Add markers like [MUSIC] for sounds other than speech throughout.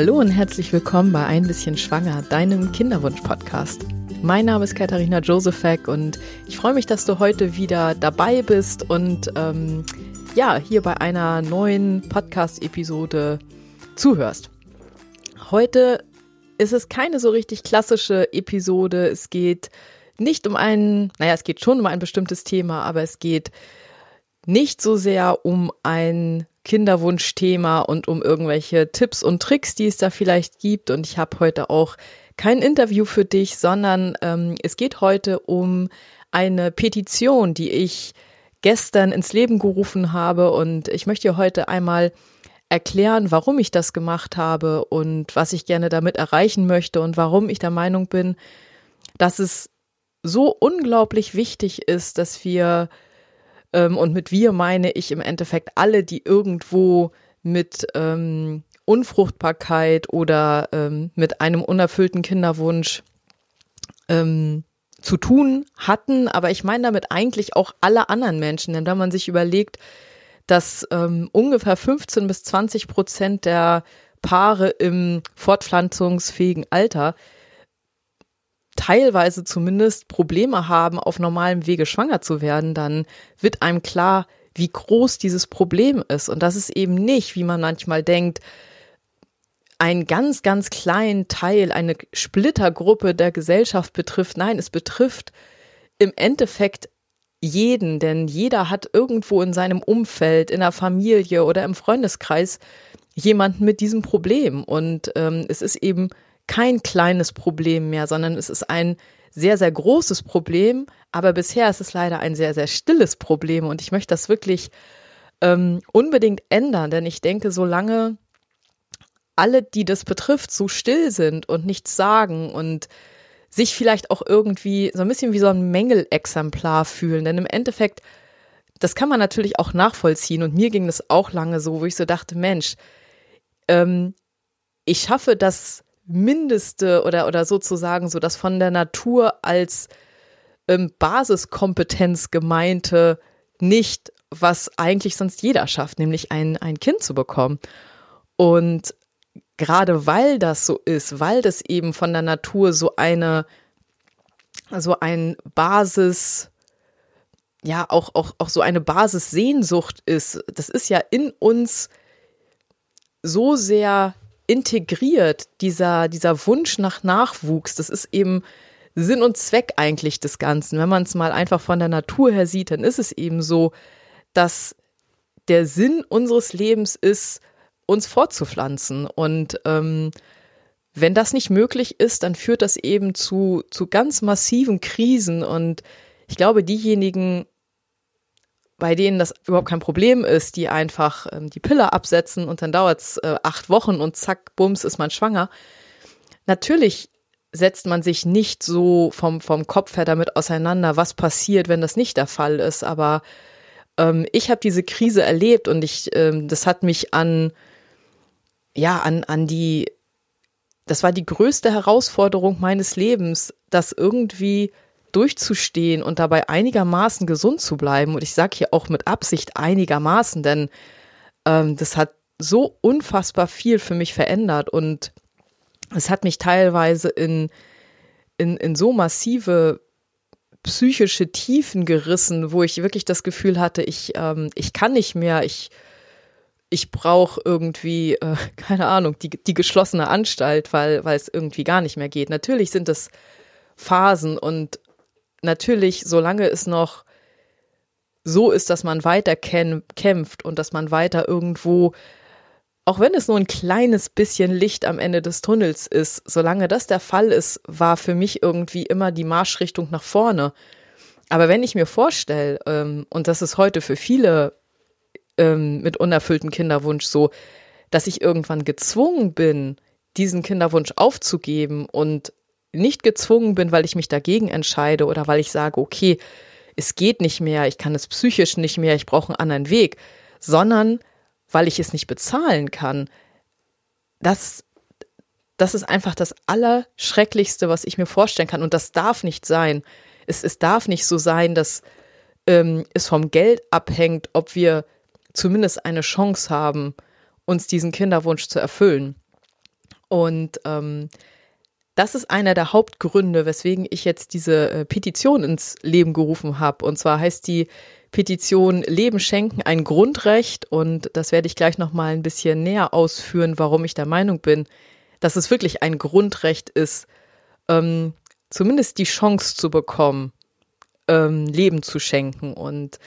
Hallo und herzlich willkommen bei Ein bisschen Schwanger, deinem Kinderwunsch-Podcast. Mein Name ist Katharina Josephek und ich freue mich, dass du heute wieder dabei bist und ähm, ja, hier bei einer neuen Podcast-Episode zuhörst. Heute ist es keine so richtig klassische Episode. Es geht nicht um ein, naja, es geht schon um ein bestimmtes Thema, aber es geht nicht so sehr um ein Kinderwunschthema und um irgendwelche Tipps und Tricks, die es da vielleicht gibt. Und ich habe heute auch kein Interview für dich, sondern ähm, es geht heute um eine Petition, die ich gestern ins Leben gerufen habe. Und ich möchte dir heute einmal erklären, warum ich das gemacht habe und was ich gerne damit erreichen möchte und warum ich der Meinung bin, dass es so unglaublich wichtig ist, dass wir ähm, und mit wir meine ich im Endeffekt alle, die irgendwo mit ähm, Unfruchtbarkeit oder ähm, mit einem unerfüllten Kinderwunsch ähm, zu tun hatten. Aber ich meine damit eigentlich auch alle anderen Menschen. Denn wenn man sich überlegt, dass ähm, ungefähr 15 bis 20 Prozent der Paare im fortpflanzungsfähigen Alter teilweise zumindest Probleme haben, auf normalem Wege schwanger zu werden, dann wird einem klar, wie groß dieses Problem ist. Und das ist eben nicht, wie man manchmal denkt, einen ganz, ganz kleinen Teil, eine Splittergruppe der Gesellschaft betrifft. Nein, es betrifft im Endeffekt jeden, denn jeder hat irgendwo in seinem Umfeld, in der Familie oder im Freundeskreis jemanden mit diesem Problem. Und ähm, es ist eben kein kleines Problem mehr, sondern es ist ein sehr, sehr großes Problem. Aber bisher ist es leider ein sehr, sehr stilles Problem. Und ich möchte das wirklich ähm, unbedingt ändern, denn ich denke, solange alle, die das betrifft, so still sind und nichts sagen und sich vielleicht auch irgendwie so ein bisschen wie so ein Mängelexemplar fühlen. Denn im Endeffekt, das kann man natürlich auch nachvollziehen. Und mir ging das auch lange so, wo ich so dachte, Mensch, ähm, ich schaffe das Mindeste oder, oder sozusagen so das von der Natur als ähm, Basiskompetenz gemeinte nicht, was eigentlich sonst jeder schafft, nämlich ein, ein Kind zu bekommen. Und gerade weil das so ist, weil das eben von der Natur so eine, so ein Basis, ja, auch, auch, auch so eine Basissehnsucht ist, das ist ja in uns so sehr integriert, dieser, dieser Wunsch nach Nachwuchs, das ist eben Sinn und Zweck eigentlich des Ganzen. Wenn man es mal einfach von der Natur her sieht, dann ist es eben so, dass der Sinn unseres Lebens ist, uns fortzupflanzen. Und ähm, wenn das nicht möglich ist, dann führt das eben zu, zu ganz massiven Krisen. Und ich glaube, diejenigen, bei denen das überhaupt kein Problem ist, die einfach ähm, die Pille absetzen und dann dauert es äh, acht Wochen und zack, bums, ist man schwanger. Natürlich setzt man sich nicht so vom, vom Kopf her damit auseinander, was passiert, wenn das nicht der Fall ist. Aber ähm, ich habe diese Krise erlebt und ich, ähm, das hat mich an, ja, an, an die, das war die größte Herausforderung meines Lebens, das irgendwie durchzustehen und dabei einigermaßen gesund zu bleiben. Und ich sage hier auch mit Absicht einigermaßen, denn ähm, das hat so unfassbar viel für mich verändert und es hat mich teilweise in, in, in so massive psychische Tiefen gerissen, wo ich wirklich das Gefühl hatte, ich, ähm, ich kann nicht mehr, ich, ich brauche irgendwie, äh, [LAUGHS] keine Ahnung, die, die geschlossene Anstalt, weil, weil es irgendwie gar nicht mehr geht. Natürlich sind es Phasen und natürlich, solange es noch so ist, dass man weiter kämpft und dass man weiter irgendwo, auch wenn es nur ein kleines bisschen Licht am Ende des Tunnels ist, solange das der Fall ist, war für mich irgendwie immer die Marschrichtung nach vorne. Aber wenn ich mir vorstelle, ähm, und das ist heute für viele ähm, mit unerfülltem Kinderwunsch so, dass ich irgendwann gezwungen bin, diesen Kinderwunsch aufzugeben und nicht gezwungen bin, weil ich mich dagegen entscheide oder weil ich sage, okay, es geht nicht mehr, ich kann es psychisch nicht mehr, ich brauche einen anderen Weg, sondern weil ich es nicht bezahlen kann. Das, das ist einfach das Allerschrecklichste, was ich mir vorstellen kann. Und das darf nicht sein. Es, es darf nicht so sein, dass ähm, es vom Geld abhängt, ob wir zumindest eine Chance haben, uns diesen Kinderwunsch zu erfüllen. Und ähm, das ist einer der Hauptgründe, weswegen ich jetzt diese äh, Petition ins Leben gerufen habe. Und zwar heißt die Petition Leben schenken ein Grundrecht. Und das werde ich gleich noch mal ein bisschen näher ausführen, warum ich der Meinung bin, dass es wirklich ein Grundrecht ist, ähm, zumindest die Chance zu bekommen, ähm, Leben zu schenken. Und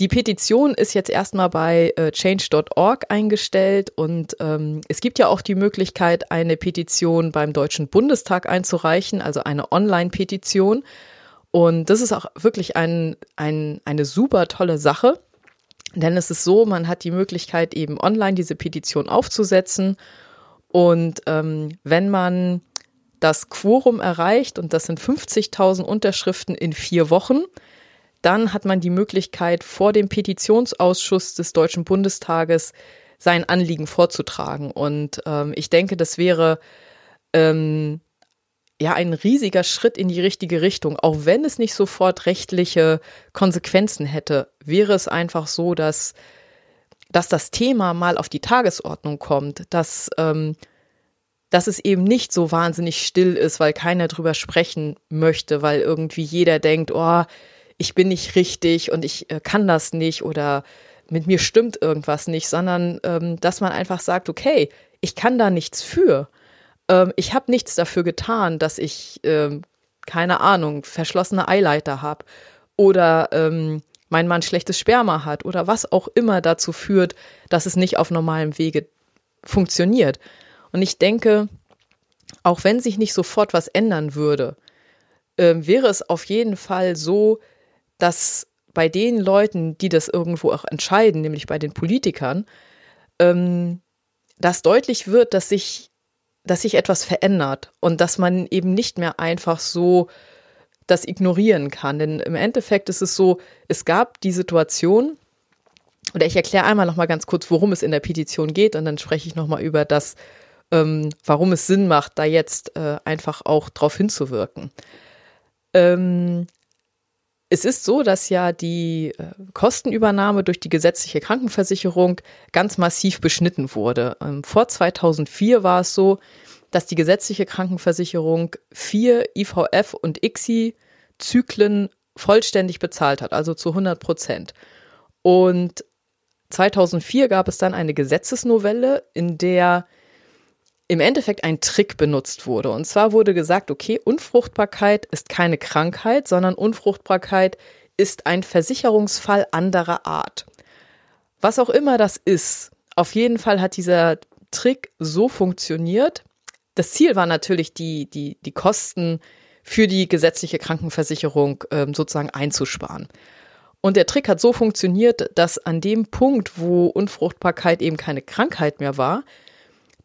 die Petition ist jetzt erstmal bei äh, change.org eingestellt und ähm, es gibt ja auch die Möglichkeit, eine Petition beim Deutschen Bundestag einzureichen, also eine Online-Petition. Und das ist auch wirklich ein, ein, eine super tolle Sache, denn es ist so, man hat die Möglichkeit, eben online diese Petition aufzusetzen. Und ähm, wenn man das Quorum erreicht, und das sind 50.000 Unterschriften in vier Wochen, dann hat man die Möglichkeit, vor dem Petitionsausschuss des Deutschen Bundestages sein Anliegen vorzutragen. Und ähm, ich denke, das wäre ähm, ja ein riesiger Schritt in die richtige Richtung. Auch wenn es nicht sofort rechtliche Konsequenzen hätte, wäre es einfach so, dass, dass das Thema mal auf die Tagesordnung kommt, dass, ähm, dass es eben nicht so wahnsinnig still ist, weil keiner drüber sprechen möchte, weil irgendwie jeder denkt, oh, ich bin nicht richtig und ich äh, kann das nicht oder mit mir stimmt irgendwas nicht, sondern ähm, dass man einfach sagt, okay, ich kann da nichts für. Ähm, ich habe nichts dafür getan, dass ich, ähm, keine Ahnung, verschlossene Eileiter habe oder ähm, mein Mann schlechtes Sperma hat oder was auch immer dazu führt, dass es nicht auf normalem Wege funktioniert. Und ich denke, auch wenn sich nicht sofort was ändern würde, äh, wäre es auf jeden Fall so, dass bei den Leuten, die das irgendwo auch entscheiden, nämlich bei den Politikern, ähm, dass deutlich wird, dass sich, dass sich etwas verändert und dass man eben nicht mehr einfach so das ignorieren kann. Denn im Endeffekt ist es so, es gab die Situation, oder ich erkläre einmal noch mal ganz kurz, worum es in der Petition geht, und dann spreche ich noch mal über das, ähm, warum es Sinn macht, da jetzt äh, einfach auch drauf hinzuwirken. Ähm, es ist so, dass ja die äh, Kostenübernahme durch die gesetzliche Krankenversicherung ganz massiv beschnitten wurde. Ähm, vor 2004 war es so, dass die gesetzliche Krankenversicherung vier IVF und ICSI-Zyklen vollständig bezahlt hat, also zu 100 Prozent. Und 2004 gab es dann eine Gesetzesnovelle, in der im Endeffekt ein Trick benutzt wurde. Und zwar wurde gesagt, okay, Unfruchtbarkeit ist keine Krankheit, sondern Unfruchtbarkeit ist ein Versicherungsfall anderer Art. Was auch immer das ist, auf jeden Fall hat dieser Trick so funktioniert. Das Ziel war natürlich, die, die, die Kosten für die gesetzliche Krankenversicherung ähm, sozusagen einzusparen. Und der Trick hat so funktioniert, dass an dem Punkt, wo Unfruchtbarkeit eben keine Krankheit mehr war,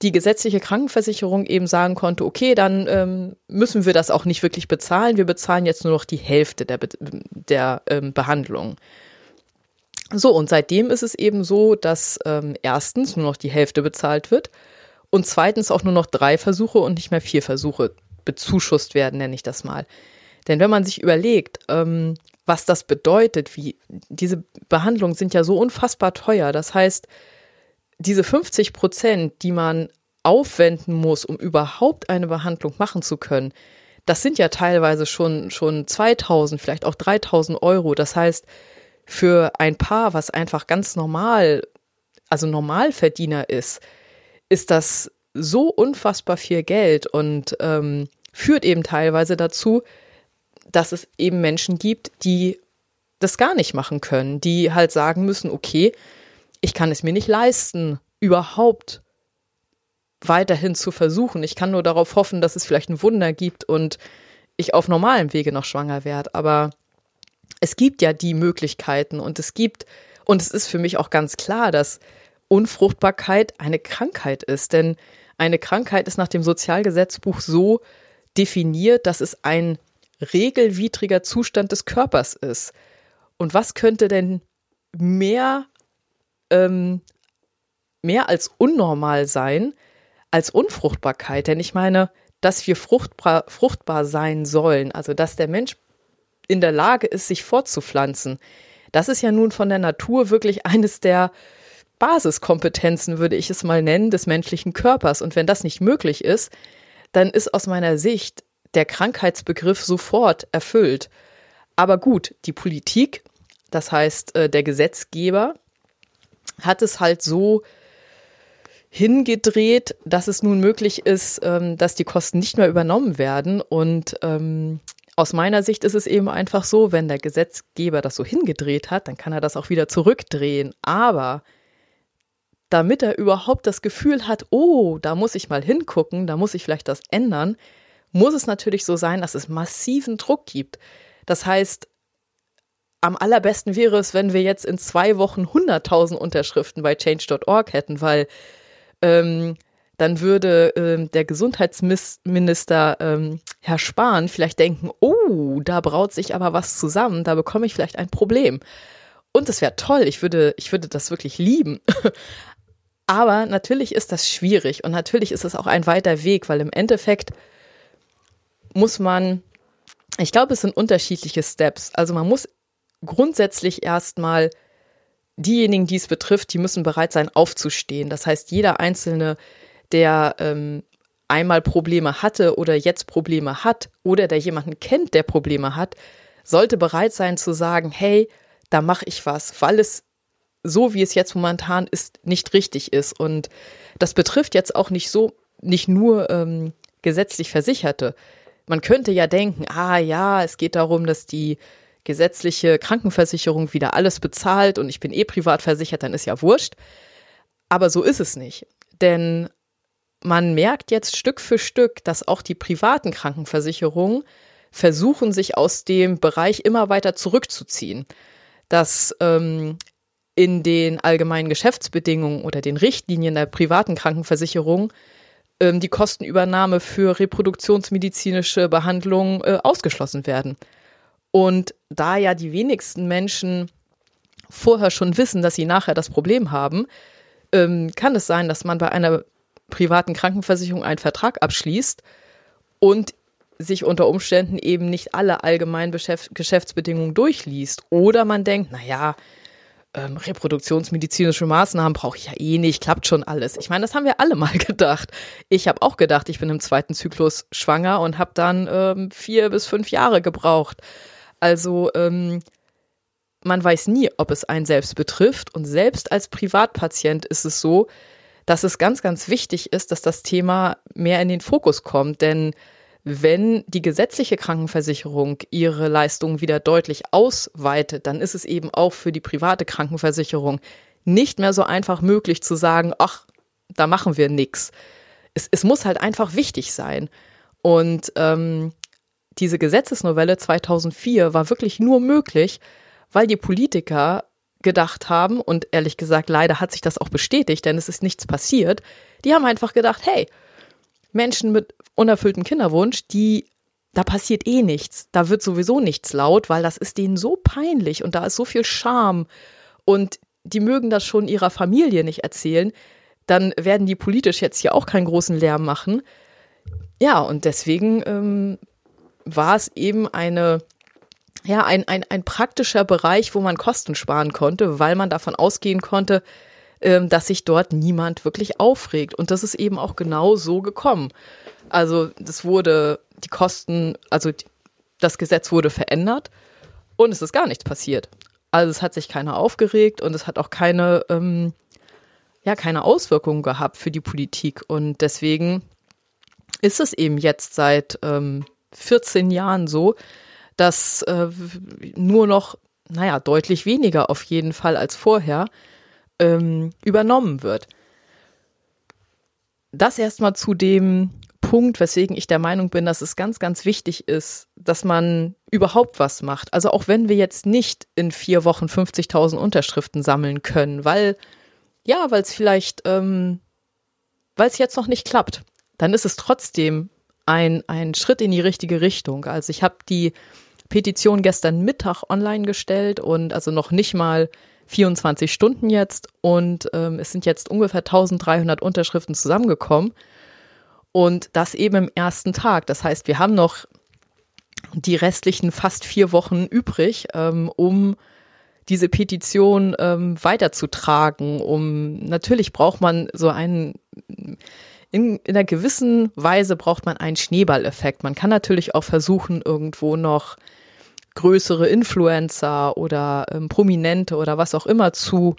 die gesetzliche Krankenversicherung eben sagen konnte, okay, dann ähm, müssen wir das auch nicht wirklich bezahlen. Wir bezahlen jetzt nur noch die Hälfte der, Be der ähm, Behandlung. So, und seitdem ist es eben so, dass ähm, erstens nur noch die Hälfte bezahlt wird und zweitens auch nur noch drei Versuche und nicht mehr vier Versuche bezuschusst werden, nenne ich das mal. Denn wenn man sich überlegt, ähm, was das bedeutet, wie diese Behandlungen sind ja so unfassbar teuer. Das heißt, diese 50 Prozent, die man aufwenden muss, um überhaupt eine Behandlung machen zu können, das sind ja teilweise schon, schon 2000, vielleicht auch 3000 Euro. Das heißt, für ein Paar, was einfach ganz normal, also Normalverdiener ist, ist das so unfassbar viel Geld und ähm, führt eben teilweise dazu, dass es eben Menschen gibt, die das gar nicht machen können, die halt sagen müssen, okay, ich kann es mir nicht leisten, überhaupt weiterhin zu versuchen. Ich kann nur darauf hoffen, dass es vielleicht ein Wunder gibt und ich auf normalem Wege noch schwanger werde. Aber es gibt ja die Möglichkeiten und es gibt, und es ist für mich auch ganz klar, dass Unfruchtbarkeit eine Krankheit ist. Denn eine Krankheit ist nach dem Sozialgesetzbuch so definiert, dass es ein regelwidriger Zustand des Körpers ist. Und was könnte denn mehr ähm, mehr als unnormal sein als Unfruchtbarkeit. Denn ich meine, dass wir fruchtbar, fruchtbar sein sollen, also dass der Mensch in der Lage ist, sich fortzupflanzen, das ist ja nun von der Natur wirklich eines der Basiskompetenzen, würde ich es mal nennen, des menschlichen Körpers. Und wenn das nicht möglich ist, dann ist aus meiner Sicht der Krankheitsbegriff sofort erfüllt. Aber gut, die Politik, das heißt äh, der Gesetzgeber, hat es halt so hingedreht, dass es nun möglich ist, ähm, dass die Kosten nicht mehr übernommen werden. Und ähm, aus meiner Sicht ist es eben einfach so, wenn der Gesetzgeber das so hingedreht hat, dann kann er das auch wieder zurückdrehen. Aber damit er überhaupt das Gefühl hat, oh, da muss ich mal hingucken, da muss ich vielleicht das ändern, muss es natürlich so sein, dass es massiven Druck gibt. Das heißt, am allerbesten wäre es, wenn wir jetzt in zwei Wochen 100.000 Unterschriften bei change.org hätten, weil ähm, dann würde ähm, der Gesundheitsminister ähm, Herr Spahn vielleicht denken, oh, da braut sich aber was zusammen, da bekomme ich vielleicht ein Problem. Und es wäre toll, ich würde, ich würde das wirklich lieben. [LAUGHS] Aber natürlich ist das schwierig und natürlich ist es auch ein weiter Weg, weil im Endeffekt muss man, ich glaube, es sind unterschiedliche Steps. Also man muss grundsätzlich erstmal diejenigen, die es betrifft, die müssen bereit sein, aufzustehen. Das heißt, jeder Einzelne, der ähm, einmal Probleme hatte oder jetzt Probleme hat oder der jemanden kennt, der Probleme hat, sollte bereit sein zu sagen, hey, da mache ich was, weil es so wie es jetzt momentan ist, nicht richtig ist. Und das betrifft jetzt auch nicht so, nicht nur ähm, gesetzlich Versicherte. Man könnte ja denken, ah ja, es geht darum, dass die gesetzliche Krankenversicherung wieder alles bezahlt und ich bin eh privat versichert, dann ist ja wurscht. Aber so ist es nicht. Denn man merkt jetzt Stück für Stück, dass auch die privaten Krankenversicherungen versuchen, sich aus dem Bereich immer weiter zurückzuziehen. Dass ähm, in den allgemeinen Geschäftsbedingungen oder den Richtlinien der privaten Krankenversicherung ähm, die Kostenübernahme für reproduktionsmedizinische Behandlungen äh, ausgeschlossen werden. Und da ja die wenigsten Menschen vorher schon wissen, dass sie nachher das Problem haben, ähm, kann es sein, dass man bei einer privaten Krankenversicherung einen Vertrag abschließt und sich unter Umständen eben nicht alle allgemeinen Geschäftsbedingungen durchliest. Oder man denkt, naja, ähm, reproduktionsmedizinische Maßnahmen brauche ich ja eh nicht, klappt schon alles. Ich meine, das haben wir alle mal [LAUGHS] gedacht. Ich habe auch gedacht, ich bin im zweiten Zyklus schwanger und habe dann ähm, vier bis fünf Jahre gebraucht. Also ähm, man weiß nie, ob es einen selbst betrifft. Und selbst als Privatpatient ist es so, dass es ganz, ganz wichtig ist, dass das Thema mehr in den Fokus kommt. Denn wenn die gesetzliche Krankenversicherung ihre Leistungen wieder deutlich ausweitet, dann ist es eben auch für die private Krankenversicherung nicht mehr so einfach möglich zu sagen, ach, da machen wir nichts. Es, es muss halt einfach wichtig sein. Und ähm, diese Gesetzesnovelle 2004 war wirklich nur möglich, weil die Politiker gedacht haben, und ehrlich gesagt, leider hat sich das auch bestätigt, denn es ist nichts passiert, die haben einfach gedacht, hey, Menschen mit unerfülltem Kinderwunsch, die da passiert eh nichts. Da wird sowieso nichts laut, weil das ist denen so peinlich und da ist so viel Scham und die mögen das schon ihrer Familie nicht erzählen. Dann werden die politisch jetzt hier auch keinen großen Lärm machen. Ja, und deswegen ähm, war es eben eine, ja, ein, ein, ein praktischer Bereich, wo man Kosten sparen konnte, weil man davon ausgehen konnte, ähm, dass sich dort niemand wirklich aufregt. Und das ist eben auch genau so gekommen. Also das wurde, die Kosten, also das Gesetz wurde verändert und es ist gar nichts passiert. Also es hat sich keiner aufgeregt und es hat auch keine, ähm, ja, keine Auswirkungen gehabt für die Politik. Und deswegen ist es eben jetzt seit ähm, 14 Jahren so, dass äh, nur noch, naja, deutlich weniger auf jeden Fall als vorher ähm, übernommen wird. Das erstmal zu dem Punkt, weswegen ich der Meinung bin, dass es ganz, ganz wichtig ist, dass man überhaupt was macht. Also auch wenn wir jetzt nicht in vier Wochen 50.000 Unterschriften sammeln können, weil, ja, weil es vielleicht, ähm, weil es jetzt noch nicht klappt, dann ist es trotzdem ein, ein Schritt in die richtige Richtung. Also ich habe die Petition gestern Mittag online gestellt und also noch nicht mal 24 Stunden jetzt und ähm, es sind jetzt ungefähr 1300 Unterschriften zusammengekommen und das eben im ersten Tag. Das heißt, wir haben noch die restlichen fast vier Wochen übrig, ähm, um diese Petition ähm, weiterzutragen, um natürlich braucht man so einen in, in einer gewissen Weise braucht man einen Schneeballeffekt. Man kann natürlich auch versuchen, irgendwo noch größere Influencer oder ähm, Prominente oder was auch immer zu,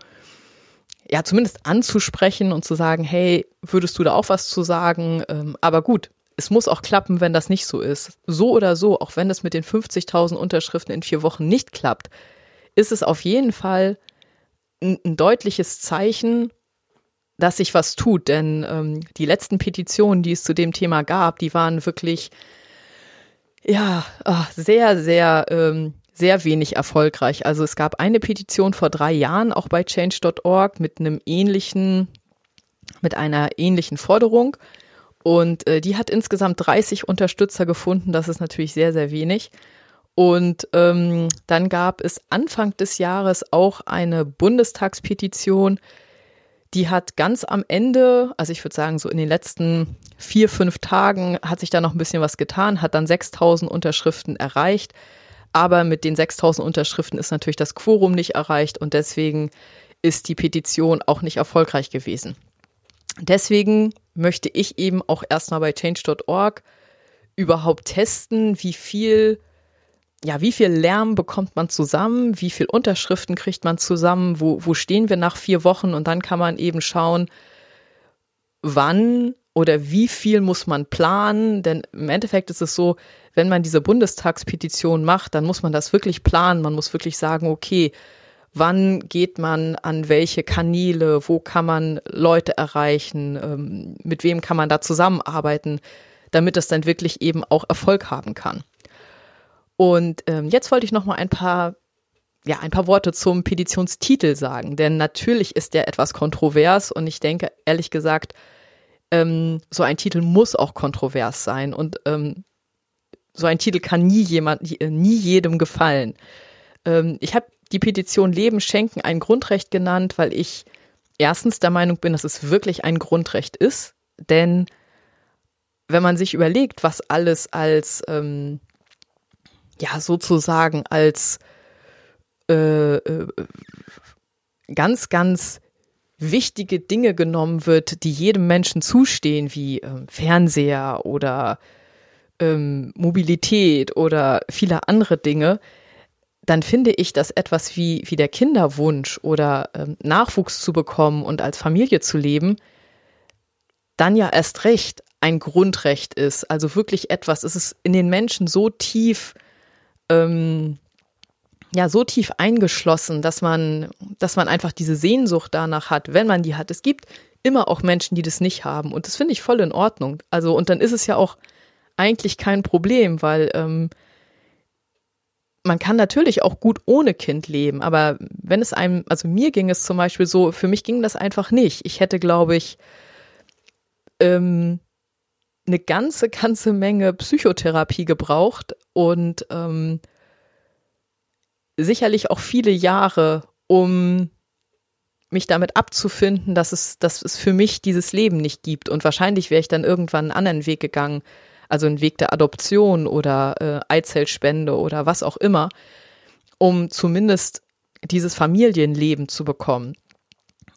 ja, zumindest anzusprechen und zu sagen, hey, würdest du da auch was zu sagen? Ähm, aber gut, es muss auch klappen, wenn das nicht so ist. So oder so, auch wenn es mit den 50.000 Unterschriften in vier Wochen nicht klappt, ist es auf jeden Fall ein, ein deutliches Zeichen dass sich was tut, denn ähm, die letzten Petitionen, die es zu dem Thema gab, die waren wirklich ja ach, sehr, sehr, ähm, sehr wenig erfolgreich. Also es gab eine Petition vor drei Jahren auch bei Change.org mit einem ähnlichen, mit einer ähnlichen Forderung. Und äh, die hat insgesamt 30 Unterstützer gefunden. Das ist natürlich sehr, sehr wenig. Und ähm, dann gab es Anfang des Jahres auch eine Bundestagspetition, die hat ganz am Ende, also ich würde sagen, so in den letzten vier, fünf Tagen hat sich da noch ein bisschen was getan, hat dann 6000 Unterschriften erreicht. Aber mit den 6000 Unterschriften ist natürlich das Quorum nicht erreicht und deswegen ist die Petition auch nicht erfolgreich gewesen. Deswegen möchte ich eben auch erstmal bei change.org überhaupt testen, wie viel ja, wie viel Lärm bekommt man zusammen, wie viel Unterschriften kriegt man zusammen, wo, wo stehen wir nach vier Wochen? Und dann kann man eben schauen, wann oder wie viel muss man planen, denn im Endeffekt ist es so, wenn man diese Bundestagspetition macht, dann muss man das wirklich planen, man muss wirklich sagen, okay, wann geht man an welche Kanäle, wo kann man Leute erreichen, ähm, mit wem kann man da zusammenarbeiten, damit es dann wirklich eben auch Erfolg haben kann. Und ähm, jetzt wollte ich noch mal ein paar ja, ein paar Worte zum Petitionstitel sagen, denn natürlich ist der etwas kontrovers und ich denke, ehrlich gesagt, ähm, so ein Titel muss auch kontrovers sein und ähm, so ein Titel kann nie jemand, nie jedem gefallen. Ähm, ich habe die Petition Leben schenken ein Grundrecht genannt, weil ich erstens der Meinung bin, dass es wirklich ein Grundrecht ist, denn wenn man sich überlegt, was alles als ähm, ja sozusagen als äh, äh, ganz, ganz wichtige Dinge genommen wird, die jedem Menschen zustehen, wie äh, Fernseher oder ähm, Mobilität oder viele andere Dinge, dann finde ich, dass etwas wie, wie der Kinderwunsch oder ähm, Nachwuchs zu bekommen und als Familie zu leben, dann ja erst recht ein Grundrecht ist. Also wirklich etwas, es ist in den Menschen so tief ähm, ja so tief eingeschlossen, dass man, dass man einfach diese Sehnsucht danach hat, wenn man die hat. Es gibt immer auch Menschen, die das nicht haben. Und das finde ich voll in Ordnung. Also, und dann ist es ja auch eigentlich kein Problem, weil ähm, man kann natürlich auch gut ohne Kind leben, aber wenn es einem, also mir ging es zum Beispiel so, für mich ging das einfach nicht. Ich hätte, glaube ich, ähm, eine ganze, ganze Menge Psychotherapie gebraucht und ähm, sicherlich auch viele Jahre, um mich damit abzufinden, dass es, dass es für mich dieses Leben nicht gibt. Und wahrscheinlich wäre ich dann irgendwann einen anderen Weg gegangen, also einen Weg der Adoption oder äh, Eizellspende oder was auch immer, um zumindest dieses Familienleben zu bekommen.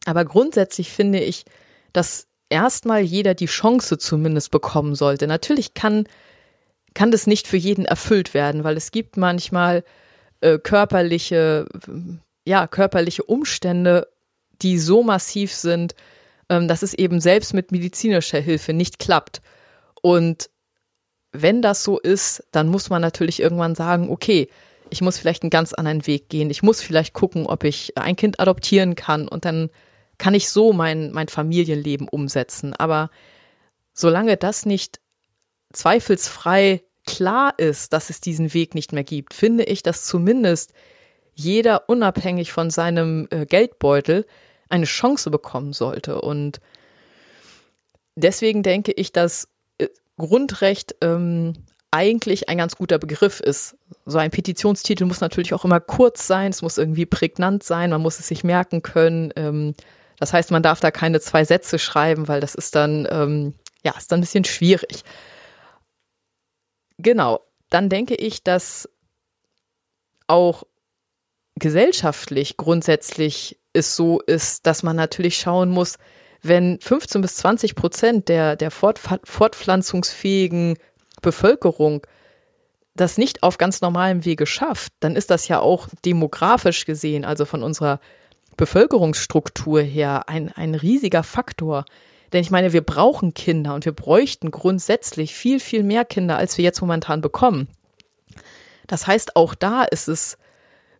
Aber grundsätzlich finde ich, dass erstmal jeder die Chance zumindest bekommen sollte. Natürlich kann, kann das nicht für jeden erfüllt werden, weil es gibt manchmal äh, körperliche, ja, körperliche Umstände, die so massiv sind, ähm, dass es eben selbst mit medizinischer Hilfe nicht klappt. Und wenn das so ist, dann muss man natürlich irgendwann sagen, okay, ich muss vielleicht einen ganz anderen Weg gehen. Ich muss vielleicht gucken, ob ich ein Kind adoptieren kann und dann kann ich so mein, mein Familienleben umsetzen. Aber solange das nicht zweifelsfrei klar ist, dass es diesen Weg nicht mehr gibt, finde ich, dass zumindest jeder unabhängig von seinem äh, Geldbeutel eine Chance bekommen sollte. Und deswegen denke ich, dass äh, Grundrecht ähm, eigentlich ein ganz guter Begriff ist. So ein Petitionstitel muss natürlich auch immer kurz sein, es muss irgendwie prägnant sein, man muss es sich merken können. Ähm, das heißt, man darf da keine zwei Sätze schreiben, weil das ist dann, ähm, ja, ist dann ein bisschen schwierig. Genau. Dann denke ich, dass auch gesellschaftlich grundsätzlich es so ist, dass man natürlich schauen muss, wenn 15 bis 20 Prozent der, der fortpflanzungsfähigen Bevölkerung das nicht auf ganz normalem Wege schafft, dann ist das ja auch demografisch gesehen, also von unserer Bevölkerungsstruktur her, ein, ein riesiger Faktor. Denn ich meine, wir brauchen Kinder und wir bräuchten grundsätzlich viel, viel mehr Kinder, als wir jetzt momentan bekommen. Das heißt, auch da ist es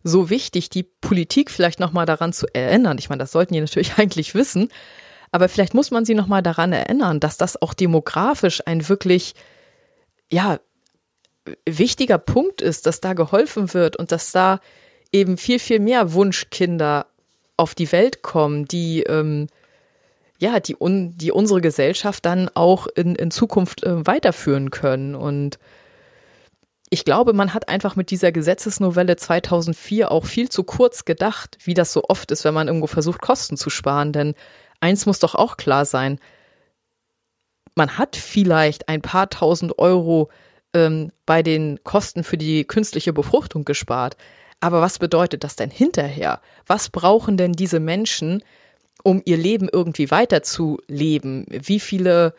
so wichtig, die Politik vielleicht nochmal daran zu erinnern. Ich meine, das sollten die natürlich [LAUGHS] eigentlich wissen, aber vielleicht muss man sie nochmal daran erinnern, dass das auch demografisch ein wirklich, ja, wichtiger Punkt ist, dass da geholfen wird und dass da eben viel, viel mehr Wunschkinder auf die Welt kommen, die, ähm, ja, die, un, die unsere Gesellschaft dann auch in, in Zukunft äh, weiterführen können. Und ich glaube, man hat einfach mit dieser Gesetzesnovelle 2004 auch viel zu kurz gedacht, wie das so oft ist, wenn man irgendwo versucht, Kosten zu sparen. Denn eins muss doch auch klar sein, man hat vielleicht ein paar tausend Euro ähm, bei den Kosten für die künstliche Befruchtung gespart. Aber was bedeutet das denn hinterher? Was brauchen denn diese Menschen, um ihr Leben irgendwie weiterzuleben? Wie viele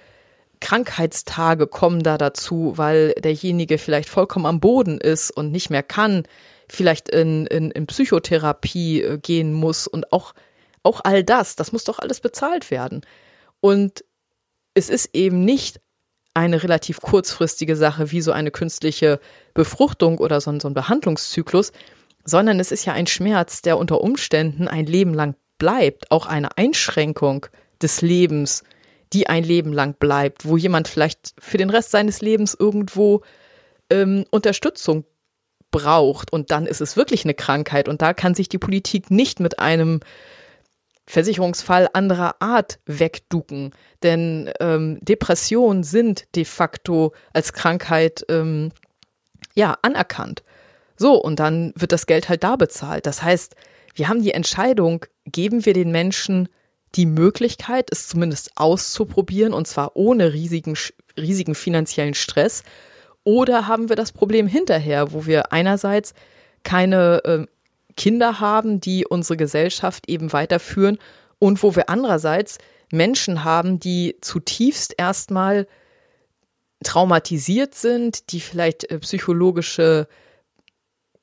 Krankheitstage kommen da dazu, weil derjenige vielleicht vollkommen am Boden ist und nicht mehr kann, vielleicht in, in, in Psychotherapie äh, gehen muss und auch, auch all das, das muss doch alles bezahlt werden. Und es ist eben nicht eine relativ kurzfristige Sache wie so eine künstliche Befruchtung oder so, so ein Behandlungszyklus, sondern es ist ja ein Schmerz, der unter Umständen ein Leben lang bleibt, auch eine Einschränkung des Lebens, die ein Leben lang bleibt, wo jemand vielleicht für den Rest seines Lebens irgendwo ähm, Unterstützung braucht. Und dann ist es wirklich eine Krankheit. Und da kann sich die Politik nicht mit einem Versicherungsfall anderer Art wegducken, denn ähm, Depressionen sind de facto als Krankheit ähm, ja anerkannt. So und dann wird das Geld halt da bezahlt. Das heißt, wir haben die Entscheidung, geben wir den Menschen die Möglichkeit, es zumindest auszuprobieren, und zwar ohne riesigen, riesigen finanziellen Stress, oder haben wir das Problem hinterher, wo wir einerseits keine äh, Kinder haben, die unsere Gesellschaft eben weiterführen und wo wir andererseits Menschen haben, die zutiefst erstmal traumatisiert sind, die vielleicht äh, psychologische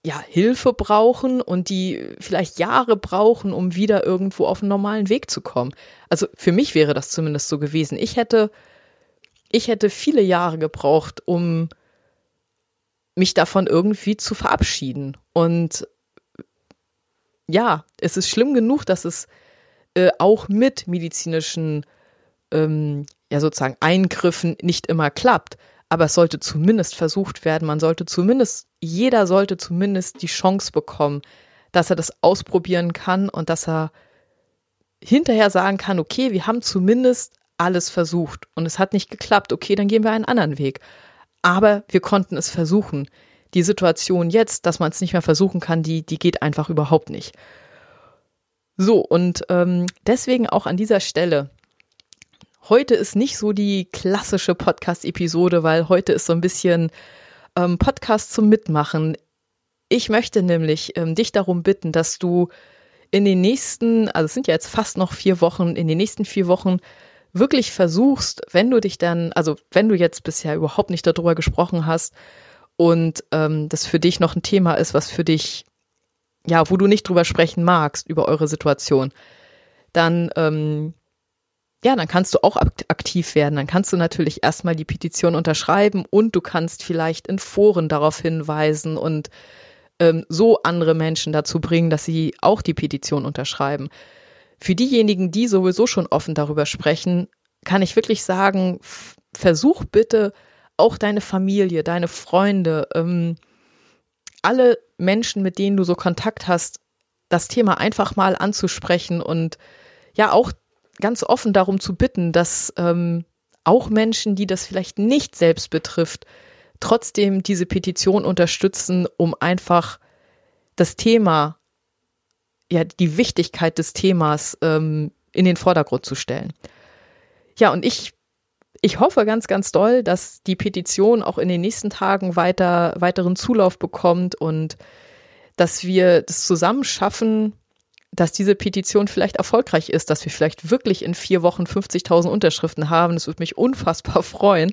ja, Hilfe brauchen und die vielleicht Jahre brauchen, um wieder irgendwo auf einen normalen Weg zu kommen. Also für mich wäre das zumindest so gewesen. Ich hätte, ich hätte viele Jahre gebraucht, um mich davon irgendwie zu verabschieden. Und ja, es ist schlimm genug, dass es äh, auch mit medizinischen, ähm, ja sozusagen Eingriffen nicht immer klappt aber es sollte zumindest versucht werden. Man sollte zumindest, jeder sollte zumindest die Chance bekommen, dass er das ausprobieren kann und dass er hinterher sagen kann, okay, wir haben zumindest alles versucht und es hat nicht geklappt, okay, dann gehen wir einen anderen Weg. Aber wir konnten es versuchen. Die Situation jetzt, dass man es nicht mehr versuchen kann, die, die geht einfach überhaupt nicht. So, und ähm, deswegen auch an dieser Stelle Heute ist nicht so die klassische Podcast-Episode, weil heute ist so ein bisschen ähm, Podcast zum Mitmachen. Ich möchte nämlich ähm, dich darum bitten, dass du in den nächsten, also es sind ja jetzt fast noch vier Wochen, in den nächsten vier Wochen wirklich versuchst, wenn du dich dann, also wenn du jetzt bisher überhaupt nicht darüber gesprochen hast und ähm, das für dich noch ein Thema ist, was für dich, ja, wo du nicht drüber sprechen magst, über eure Situation, dann ähm, ja, dann kannst du auch aktiv werden. Dann kannst du natürlich erstmal die Petition unterschreiben und du kannst vielleicht in Foren darauf hinweisen und ähm, so andere Menschen dazu bringen, dass sie auch die Petition unterschreiben. Für diejenigen, die sowieso schon offen darüber sprechen, kann ich wirklich sagen, versuch bitte auch deine Familie, deine Freunde, ähm, alle Menschen, mit denen du so Kontakt hast, das Thema einfach mal anzusprechen und ja auch ganz offen darum zu bitten, dass ähm, auch Menschen, die das vielleicht nicht selbst betrifft, trotzdem diese Petition unterstützen, um einfach das Thema, ja, die Wichtigkeit des Themas ähm, in den Vordergrund zu stellen. Ja, und ich, ich hoffe ganz, ganz doll, dass die Petition auch in den nächsten Tagen weiter, weiteren Zulauf bekommt und dass wir das zusammen schaffen, dass diese Petition vielleicht erfolgreich ist, dass wir vielleicht wirklich in vier Wochen 50.000 Unterschriften haben. Das würde mich unfassbar freuen.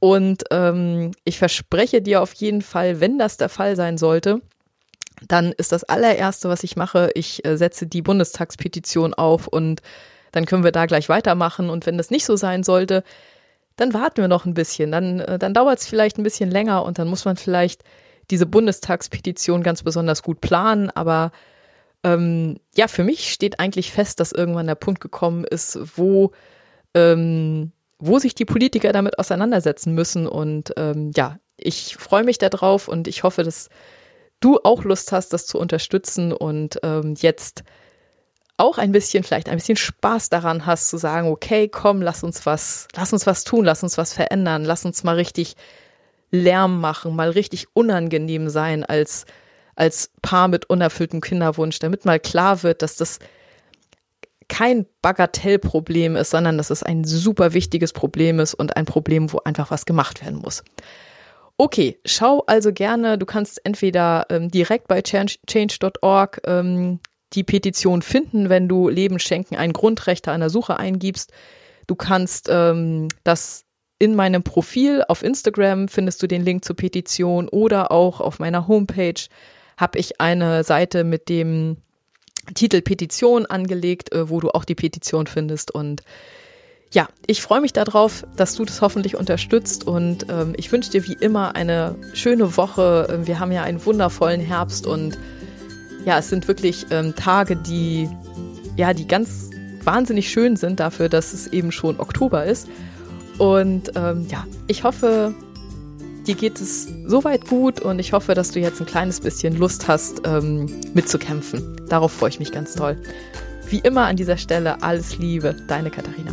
Und ähm, ich verspreche dir auf jeden Fall, wenn das der Fall sein sollte, dann ist das allererste, was ich mache, ich äh, setze die Bundestagspetition auf und dann können wir da gleich weitermachen. Und wenn das nicht so sein sollte, dann warten wir noch ein bisschen. Dann, äh, dann dauert es vielleicht ein bisschen länger und dann muss man vielleicht diese Bundestagspetition ganz besonders gut planen. Aber ähm, ja, für mich steht eigentlich fest, dass irgendwann der Punkt gekommen ist, wo, ähm, wo sich die Politiker damit auseinandersetzen müssen. Und ähm, ja, ich freue mich darauf und ich hoffe, dass du auch Lust hast, das zu unterstützen und ähm, jetzt auch ein bisschen, vielleicht ein bisschen Spaß daran hast, zu sagen, okay, komm, lass uns was, lass uns was tun, lass uns was verändern, lass uns mal richtig Lärm machen, mal richtig unangenehm sein als, als Paar mit unerfülltem Kinderwunsch, damit mal klar wird, dass das kein Bagatellproblem ist, sondern dass es ein super wichtiges Problem ist und ein Problem, wo einfach was gemacht werden muss. Okay, schau also gerne, du kannst entweder ähm, direkt bei change.org ähm, die Petition finden, wenn du Leben schenken ein Grundrecht an der Suche eingibst. Du kannst ähm, das in meinem Profil auf Instagram findest du den Link zur Petition oder auch auf meiner Homepage habe ich eine Seite mit dem Titel Petition angelegt, äh, wo du auch die Petition findest und ja, ich freue mich darauf, dass du das hoffentlich unterstützt und ähm, ich wünsche dir wie immer eine schöne Woche. Wir haben ja einen wundervollen Herbst und ja, es sind wirklich ähm, Tage, die ja, die ganz wahnsinnig schön sind dafür, dass es eben schon Oktober ist. Und ähm, ja, ich hoffe, dir geht es soweit gut und ich hoffe, dass du jetzt ein kleines bisschen Lust hast, ähm, mitzukämpfen. Darauf freue ich mich ganz toll. Wie immer an dieser Stelle alles Liebe, deine Katharina.